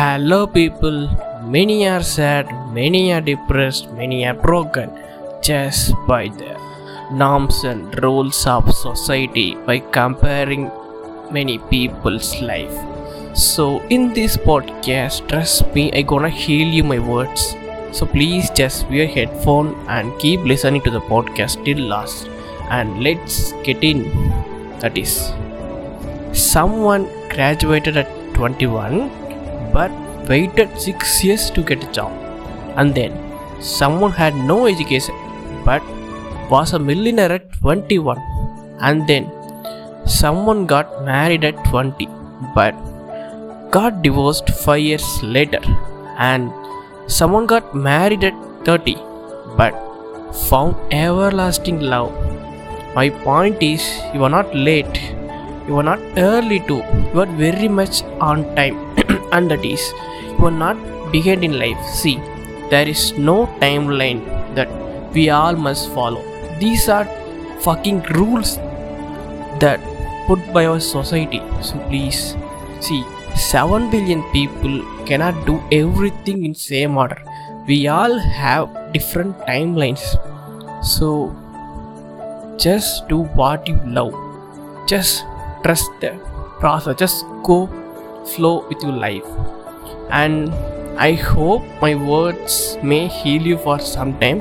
Hello, people. Many are sad, many are depressed, many are broken just by the norms and rules of society by comparing many people's life. So, in this podcast, trust me, I gonna heal you my words. So, please just wear headphone and keep listening to the podcast till last. And let's get in. That is, someone graduated at 21 but waited 6 years to get a job. And then someone had no education but was a millionaire at 21 and then someone got married at 20 but got divorced 5 years later. And someone got married at 30 but found everlasting love. My point is you are not late. You are not early too. You are very much on time and that is you are not behind in life. See there is no timeline that we all must follow. These are fucking rules that put by our society. So please see 7 billion people cannot do everything in same order. We all have different timelines. So just do what you love. Just trust the process. Just go flow with your life. And i hope my words may heal you for some time